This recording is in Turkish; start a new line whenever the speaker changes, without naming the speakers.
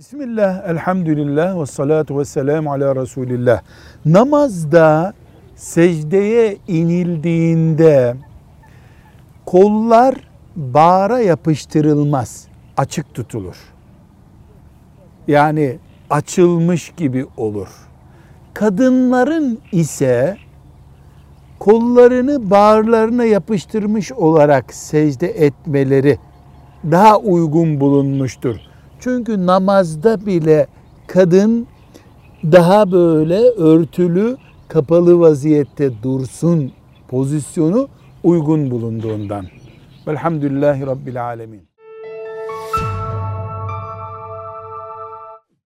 Bismillah, elhamdülillah ve salatu ve selamu ala Resulillah. Namazda secdeye inildiğinde kollar bağra yapıştırılmaz, açık tutulur. Yani açılmış gibi olur. Kadınların ise kollarını bağırlarına yapıştırmış olarak secde etmeleri daha uygun bulunmuştur. Çünkü namazda bile kadın daha böyle örtülü, kapalı vaziyette dursun pozisyonu uygun bulunduğundan. Velhamdülillahi Rabbil Alemin.